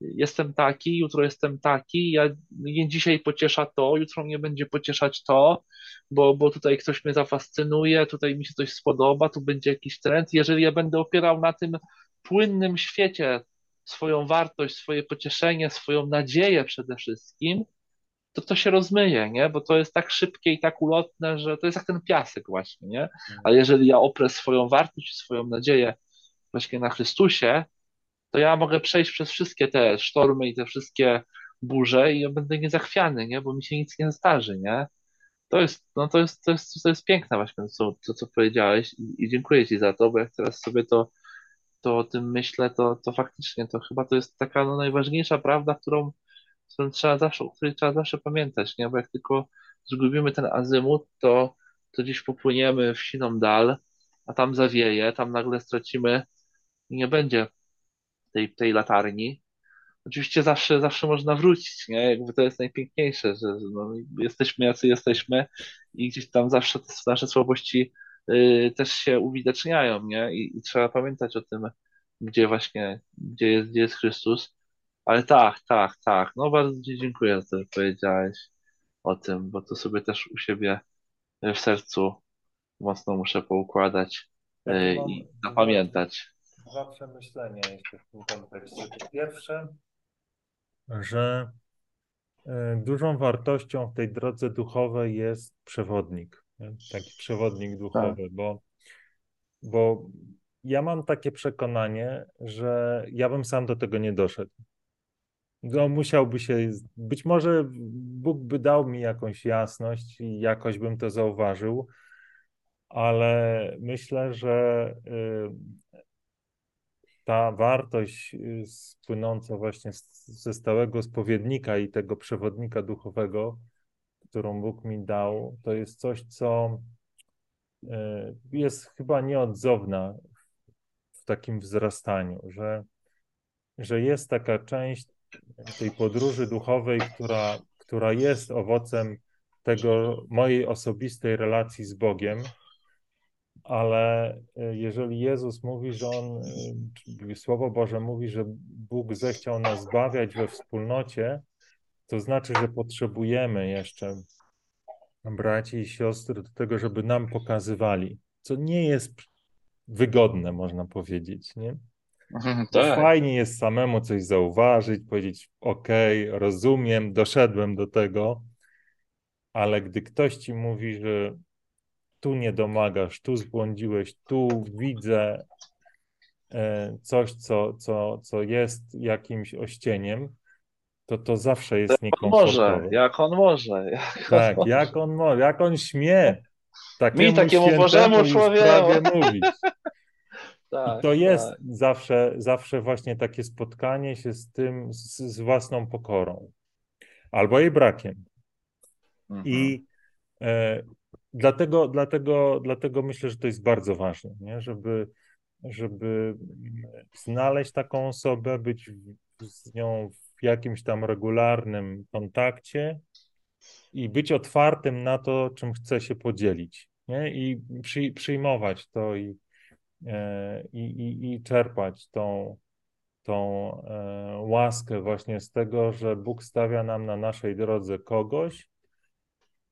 jestem taki, jutro jestem taki, ja, mnie dzisiaj pociesza to, jutro mnie będzie pocieszać to, bo, bo tutaj ktoś mnie zafascynuje, tutaj mi się coś spodoba, tu będzie jakiś trend. Jeżeli ja będę opierał na tym płynnym świecie swoją wartość, swoje pocieszenie, swoją nadzieję przede wszystkim, to to się rozmyje, nie? Bo to jest tak szybkie i tak ulotne, że to jest jak ten piasek właśnie, nie? Ale jeżeli ja oprę swoją wartość, swoją nadzieję właśnie na Chrystusie, to ja mogę przejść przez wszystkie te sztormy i te wszystkie burze i ja będę niezachwiany, nie? Bo mi się nic nie zdarzy, nie? To jest, no to jest, to jest, to jest piękne właśnie, to, to co powiedziałeś i, i dziękuję Ci za to, bo jak teraz sobie to, to o tym myślę, to, to faktycznie to chyba to jest taka no, najważniejsza prawda, którą, którą trzeba zawsze, o której trzeba zawsze pamiętać, nie? Bo jak tylko zgubimy ten azymut, to, to gdzieś popłyniemy w siną dal, a tam zawieje, tam nagle stracimy i nie będzie tej, tej latarni. Oczywiście zawsze, zawsze można wrócić, nie? Jakby to jest najpiękniejsze, że no, jesteśmy jacy jesteśmy i gdzieś tam zawsze te nasze słabości y, też się uwidaczniają, nie? I, I trzeba pamiętać o tym, gdzie właśnie, gdzie jest, gdzie jest Chrystus. Ale tak, tak, tak. No bardzo Ci dziękuję za to, że powiedziałeś o tym, bo to sobie też u siebie w sercu mocno muszę poukładać Ja mam i zapamiętać. Dwa przemyślenia jeszcze w tym kontekście. Po pierwsze, że e, dużą wartością w tej drodze duchowej jest przewodnik, nie? taki przewodnik Tak. duchowy, bo, bo ja mam takie przekonanie, że ja bym sam do tego nie doszedł. No, musiałby się, być może Bóg by dał mi jakąś jasność i jakoś bym to zauważył, ale myślę, że y, ta wartość y, płynąca właśnie ze stałego spowiednika i tego przewodnika duchowego, którą Bóg mi dał, to jest coś, co y, jest chyba nieodzowna w takim wzrastaniu, że, że jest taka część tej podróży duchowej, która, która jest owocem tego mojej osobistej relacji z Bogiem, ale y, jeżeli Jezus mówi, że On, czy Słowo Boże mówi, że Bóg zechciał nas zbawiać we wspólnocie, to znaczy, że potrzebujemy jeszcze braci i siostry do tego, żeby nam pokazywali, co nie jest wygodne, można powiedzieć, nie? Mhm, Tak. Fajnie jest samemu coś zauważyć, powiedzieć: OK, rozumiem, doszedłem do tego, ale gdy ktoś ci mówi, że tu nie domagasz, tu zbłądziłeś, tu widzę e, coś, co, co, co jest jakimś ościeniem, to to zawsze jest On może, niekomfortowe. jak on może. Jak on Tak, może. jak on może, jak on śmie takiemu, takiemu świętemu Bożemu i sprawie mówić. I Tak, to jest tak. zawsze, zawsze właśnie takie spotkanie się z tym, z, z własną pokorą albo jej brakiem. Mhm. I e, dlatego, dlatego, dlatego myślę, że to jest bardzo ważne, nie? Żeby, żeby znaleźć taką osobę, być z nią w jakimś tam regularnym kontakcie i być otwartym na to, czym chce się podzielić, nie? I przy, przyjmować to i, e, i, i, i czerpać tą, tą e, łaskę właśnie z tego, że Bóg stawia nam na naszej drodze kogoś,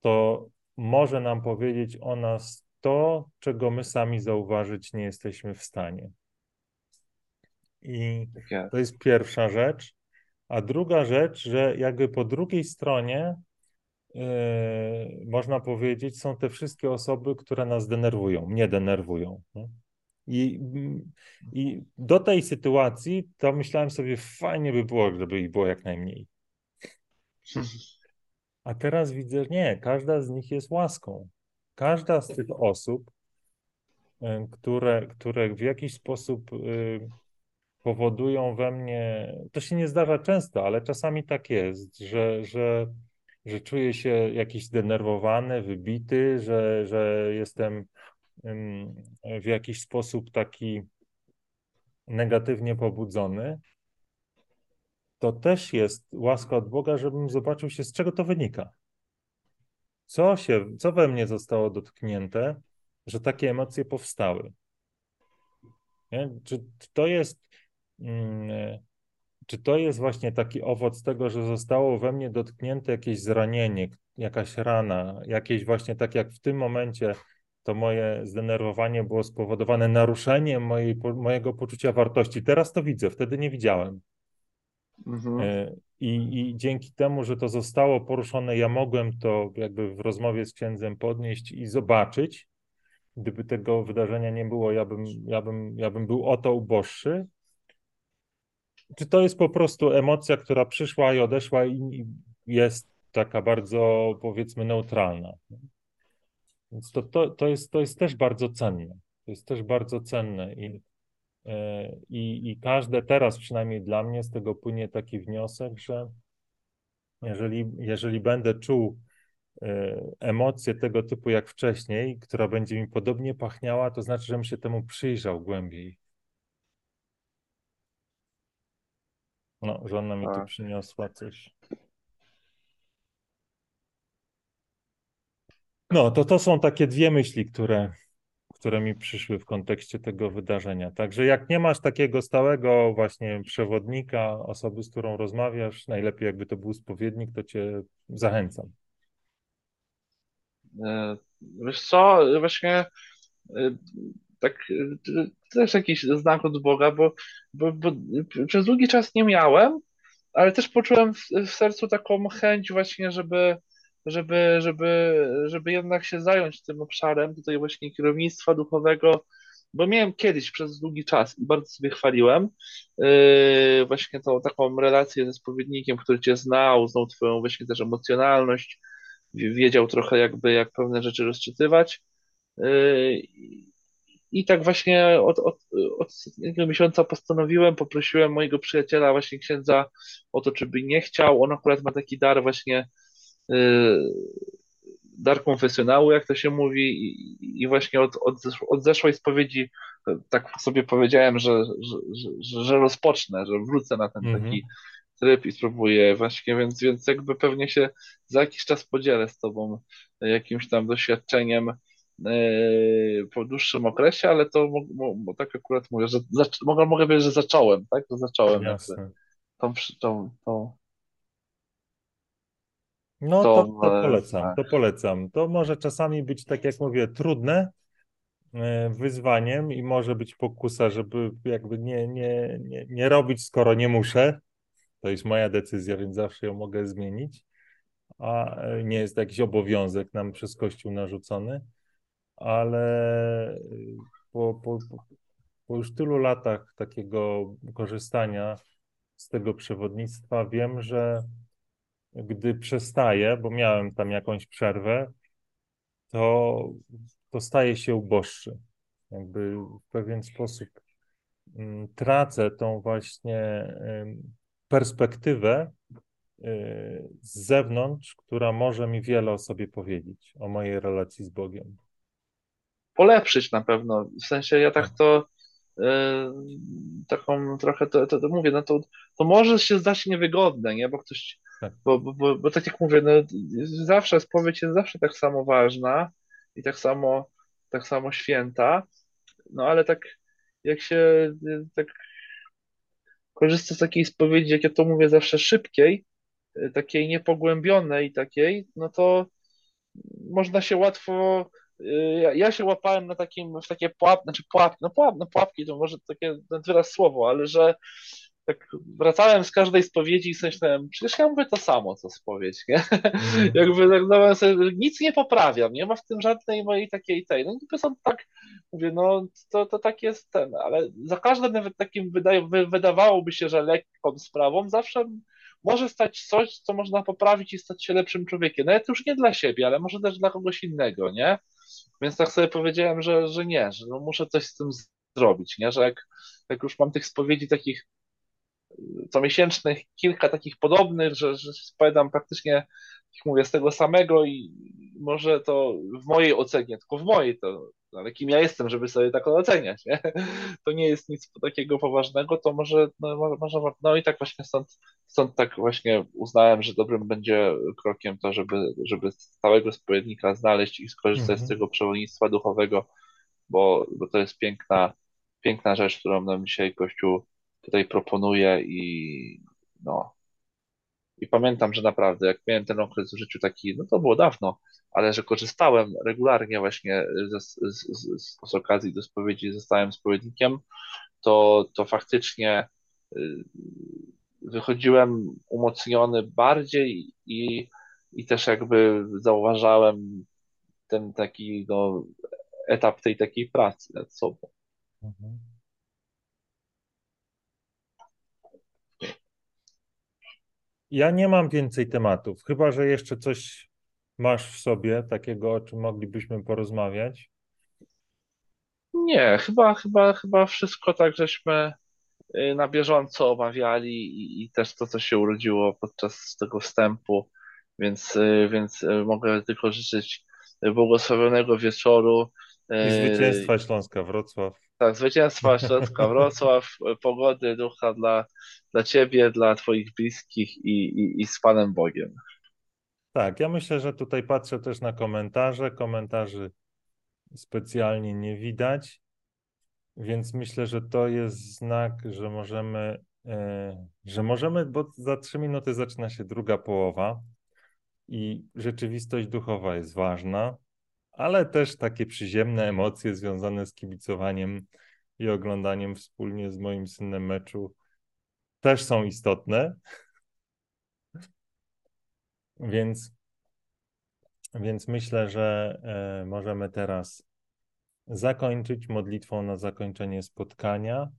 to może nam powiedzieć o nas to, czego my sami zauważyć nie jesteśmy w stanie. I Tak to jest pierwsza rzecz. A druga rzecz, że jakby po drugiej stronie, yy, można powiedzieć, są te wszystkie osoby, które nas denerwują, mnie denerwują. nie? I, I do tej sytuacji to myślałem sobie, fajnie by było, żeby ich było jak najmniej. A teraz widzę, nie, każda z nich jest łaską. Każda z tych osób, y, które, które w jakiś sposób y, powodują we mnie, to się nie zdarza często, ale czasami tak jest, że, że, że czuję się jakiś zdenerwowany, wybity, że, że jestem w jakiś sposób taki negatywnie pobudzony. To też jest łaska od Boga, żebym zobaczył się, z czego to wynika. Co się, co we mnie zostało dotknięte, że takie emocje powstały? Nie? Czy, to jest, mm, czy to jest właśnie taki owoc tego, że zostało we mnie dotknięte jakieś zranienie, jakaś rana, jakieś właśnie tak jak w tym momencie to moje zdenerwowanie było spowodowane naruszeniem mojej, mojego poczucia wartości. Teraz to widzę, wtedy nie widziałem. Mhm. E, I, I dzięki temu, że to zostało poruszone, ja mogłem to jakby w rozmowie z księdzem podnieść i zobaczyć. Gdyby tego wydarzenia nie było, ja bym, ja bym, ja bym był o to uboższy. Czy to jest po prostu emocja, która przyszła i odeszła i jest taka bardzo, powiedzmy, neutralna. Więc to, to, to, jest, to jest też bardzo cenne. To jest też bardzo cenne i I, I każde teraz, przynajmniej dla mnie, z tego płynie taki wniosek, że jeżeli, jeżeli będę czuł emocję tego typu jak wcześniej, która będzie mi podobnie pachniała, to znaczy, że bym się temu przyjrzał głębiej. No, żona mi tu Tak. przyniosła coś. No, to to są takie dwie myśli, które, które mi przyszły w kontekście tego wydarzenia. Także jak nie masz takiego stałego właśnie przewodnika, osoby, z którą rozmawiasz, najlepiej jakby to był spowiednik, to cię zachęcam. E, Wiesz co, właśnie e, tak też jakiś znak od Boga, bo, bo, bo przez długi czas nie miałem, ale też poczułem w, w sercu taką chęć właśnie, żeby, żeby, żeby, żeby jednak się zająć tym obszarem tutaj właśnie kierownictwa duchowego, bo miałem kiedyś przez długi czas i bardzo sobie chwaliłem yy, właśnie tą taką relację ze spowiednikiem, który cię znał, znał twoją właśnie też emocjonalność, wiedział trochę jakby jak pewne rzeczy rozczytywać. Yy, I tak właśnie od, od, od ostatniego miesiąca postanowiłem, poprosiłem mojego przyjaciela, właśnie księdza, o to, czy by nie chciał. On akurat ma taki dar właśnie, dar konfesjonału, jak to się mówi, i, i właśnie od, od, od zeszłej spowiedzi tak sobie powiedziałem, że, że, że, że rozpocznę, że wrócę na ten Mhm. taki tryb i spróbuję właśnie, więc, więc jakby pewnie się za jakiś czas podzielę z tobą jakimś tam doświadczeniem yy, po dłuższym okresie, ale to mo, mo, mo, tak akurat mówię, że zac- mogę, mogę powiedzieć, że zacząłem, tak? To zacząłem jakby Jasne. tą, przy- tą, tą, No to, to e, polecam, tak. to polecam. To może czasami być, tak jak mówię, trudne e, wyzwaniem i może być pokusa, żeby jakby nie, nie, nie, nie robić, skoro nie muszę. To jest moja decyzja, więc zawsze ją mogę zmienić, a e, nie jest jakiś obowiązek nam przez Kościół narzucony, ale po, po, po- po już tylu latach takiego korzystania z tego przewodnictwa wiem, że gdy przestaję, bo miałem tam jakąś przerwę, to, to staje się uboższy. Jakby w pewien sposób mm, tracę tą właśnie perspektywę y, z zewnątrz, która może mi wiele o sobie powiedzieć, o mojej relacji z Bogiem. polepszyć na pewno. W sensie ja tak Tak. to yy, taką trochę to, to, to mówię, no to, to może się zdać niewygodne, nie? Bo ktoś. Bo, bo, bo, bo tak jak mówię, no, zawsze spowiedź jest zawsze tak samo ważna i tak samo, tak samo święta, no ale tak jak się tak korzysta z takiej spowiedzi, jak ja to mówię zawsze szybkiej, takiej niepogłębionej takiej, no to można się łatwo. Ja, ja się łapałem na takim, w takie pułap, znaczy pułapki, no, pułap, no pułapki to może takie wyraz słowo, ale że tak wracałem z każdej spowiedzi i sobie myślałem, przecież ja mówię to samo, co spowiedź, nie? Mhm. Jakby tak dawałem sobie, nic nie poprawiam, nie ma w tym żadnej mojej takiej tej. No niby są tak, mówię, no to, to tak jest ten, ale za każdym nawet takim wydaje, wy, wydawałoby się, że lekką sprawą zawsze może stać coś, co można poprawić i stać się lepszym człowiekiem. Nawet już nie dla siebie, ale może też dla kogoś innego, nie? Więc tak sobie powiedziałem, że, że nie, że no muszę coś z tym zrobić, nie? Że jak, jak już mam tych spowiedzi takich comiesięcznych, kilka takich podobnych, że, że spowiadam praktycznie, jak mówię, z tego samego i może to w mojej ocenie, tylko w mojej to, ale kim ja jestem, żeby sobie tak oceniać, nie? To nie jest nic takiego poważnego, to może, no, może, no i tak właśnie stąd, stąd tak właśnie uznałem, że dobrym będzie krokiem to, żeby, żeby stałego spowiednika znaleźć i skorzystać z Mhm. tego przewodnictwa duchowego, bo, bo to jest piękna, piękna rzecz, którą nam dzisiaj Kościół tutaj proponuje i no. I pamiętam, że naprawdę jak miałem ten okres w życiu taki, no to było dawno, ale że korzystałem regularnie właśnie z, z, z, z okazji do spowiedzi, zostałem spowiednikiem, to, to faktycznie y, wychodziłem umocniony bardziej i, i też jakby zauważałem ten taki no, etap tej takiej pracy nad sobą. Mhm. Ja nie mam więcej tematów, chyba że jeszcze coś masz w sobie takiego, o czym moglibyśmy porozmawiać. Nie, chyba, chyba, chyba wszystko tak żeśmy y, na bieżąco omawiali i, i też to, co się urodziło podczas tego wstępu, więc, y, więc y, mogę tylko życzyć błogosławionego wieczoru. I zwycięstwa Śląska Wrocław. Tak, zwycięstwa Śląska Wrocław, pogody, ducha dla, dla ciebie, dla twoich bliskich i, i, i z Panem Bogiem. Tak, ja myślę, że tutaj patrzę też na komentarze. Komentarzy specjalnie nie widać, więc myślę, że to jest znak, że możemy, e, że możemy, bo za trzy minuty zaczyna się druga połowa i rzeczywistość duchowa jest ważna, ale też takie przyziemne emocje związane z kibicowaniem i oglądaniem wspólnie z moim synem meczu też są istotne. Więc, więc myślę, że e, możemy teraz zakończyć modlitwą na zakończenie spotkania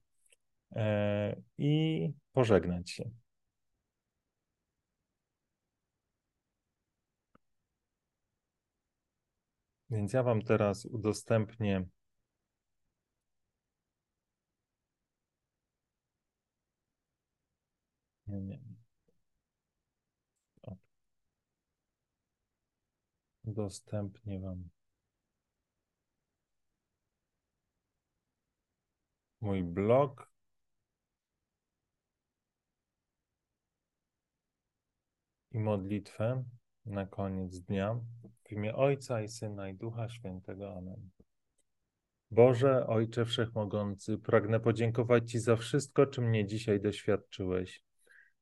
e, i pożegnać się. Więc ja Wam teraz udostępnię Nie, nie. Udostępnię Wam mój blog. I modlitwę na koniec dnia w imię Ojca i Syna i Ducha Świętego. Amen. Boże, Ojcze Wszechmogący, pragnę podziękować Ci za wszystko, czym mnie dzisiaj doświadczyłeś.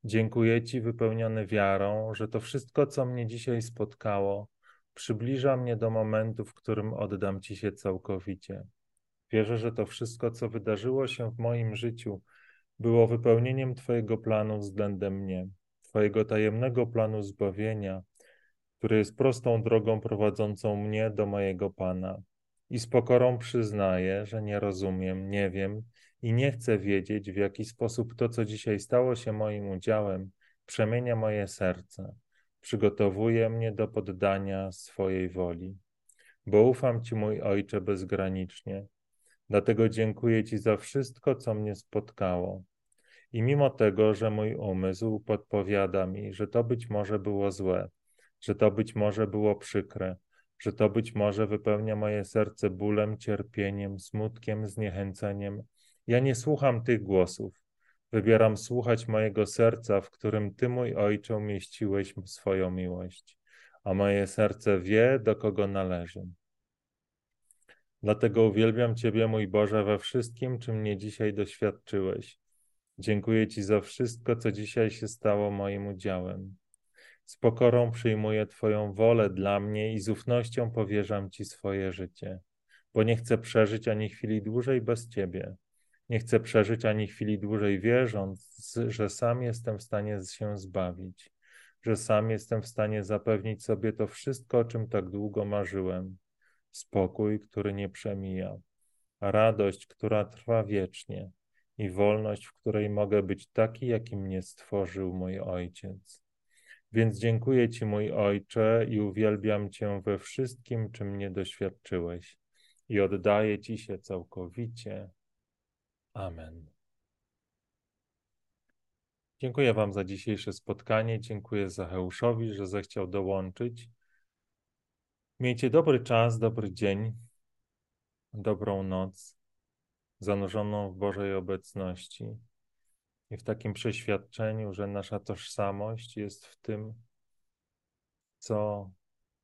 Dziękuję Ci, wypełniony wiarą, że to wszystko, co mnie dzisiaj spotkało, przybliża mnie do momentu, w którym oddam Ci się całkowicie. Wierzę, że to wszystko, co wydarzyło się w moim życiu, było wypełnieniem Twojego planu względem mnie, Twojego tajemnego planu zbawienia, który jest prostą drogą prowadzącą mnie do mojego Pana. I z pokorą przyznaję, że nie rozumiem, nie wiem i nie chcę wiedzieć, w jaki sposób to, co dzisiaj stało się moim udziałem, przemienia moje serce, przygotowuje mnie do poddania swojej woli. Bo ufam Ci, mój Ojcze, bezgranicznie. Dlatego dziękuję Ci za wszystko, co mnie spotkało. I mimo tego, że mój umysł podpowiada mi, że to być może było złe, że to być może było przykre, że to być może wypełnia moje serce bólem, cierpieniem, smutkiem, zniechęceniem. Ja nie słucham tych głosów. Wybieram słuchać mojego serca, w którym Ty, mój Ojcze, umieściłeś swoją miłość, a moje serce wie, do kogo należy. Dlatego uwielbiam Ciebie, mój Boże, we wszystkim, czym mnie dzisiaj doświadczyłeś. Dziękuję Ci za wszystko, co dzisiaj się stało moim udziałem. Z pokorą przyjmuję Twoją wolę dla mnie i z ufnością powierzam Ci swoje życie, bo nie chcę przeżyć ani chwili dłużej bez Ciebie. Nie chcę przeżyć ani chwili dłużej wierząc, że sam jestem w stanie się zbawić, że sam jestem w stanie zapewnić sobie to wszystko, o czym tak długo marzyłem. Spokój, który nie przemija, radość, która trwa wiecznie i wolność, w której mogę być taki, jaki mnie stworzył mój Ojciec. Więc dziękuję Ci, mój Ojcze, i uwielbiam Cię we wszystkim, czym mnie doświadczyłeś, i oddaję Ci się całkowicie. Amen. Dziękuję Wam za dzisiejsze spotkanie. Dziękuję Zacheuszowi, że zechciał dołączyć. Miejcie dobry czas, dobry dzień, dobrą noc, zanurzoną w Bożej obecności i w takim przeświadczeniu, że nasza tożsamość jest w tym, co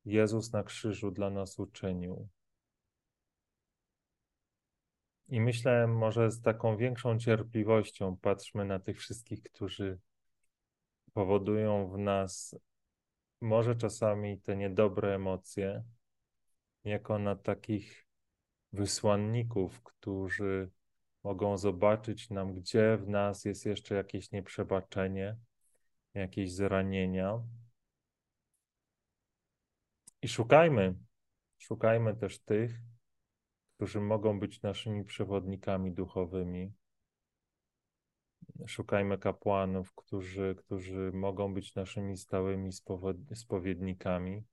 Jezus na krzyżu dla nas uczynił. I myślę, może z taką większą cierpliwością patrzmy na tych wszystkich, którzy powodują w nas może czasami te niedobre emocje, jako na takich wysłanników, którzy mogą zobaczyć nam, gdzie w nas jest jeszcze jakieś nieprzebaczenie, jakieś zranienia. I szukajmy, szukajmy też tych, którzy mogą być naszymi przewodnikami duchowymi. Szukajmy kapłanów, którzy, którzy mogą być naszymi stałymi spowiednikami,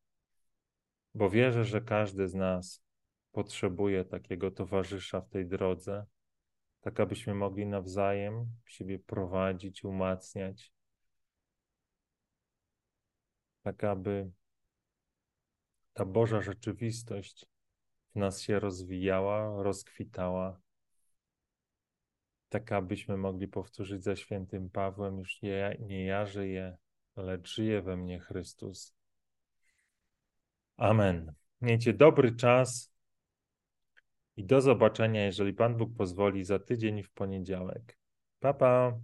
bo wierzę, że każdy z nas potrzebuje takiego towarzysza w tej drodze, tak abyśmy mogli nawzajem siebie prowadzić, umacniać, tak aby ta Boża rzeczywistość w nas się rozwijała, rozkwitała, tak abyśmy mogli powtórzyć za świętym Pawłem, już nie ja, nie ja żyję, lecz żyje we mnie Chrystus. Amen. Miejcie dobry czas i do zobaczenia, jeżeli Pan Bóg pozwoli, za tydzień w poniedziałek. Pa, pa.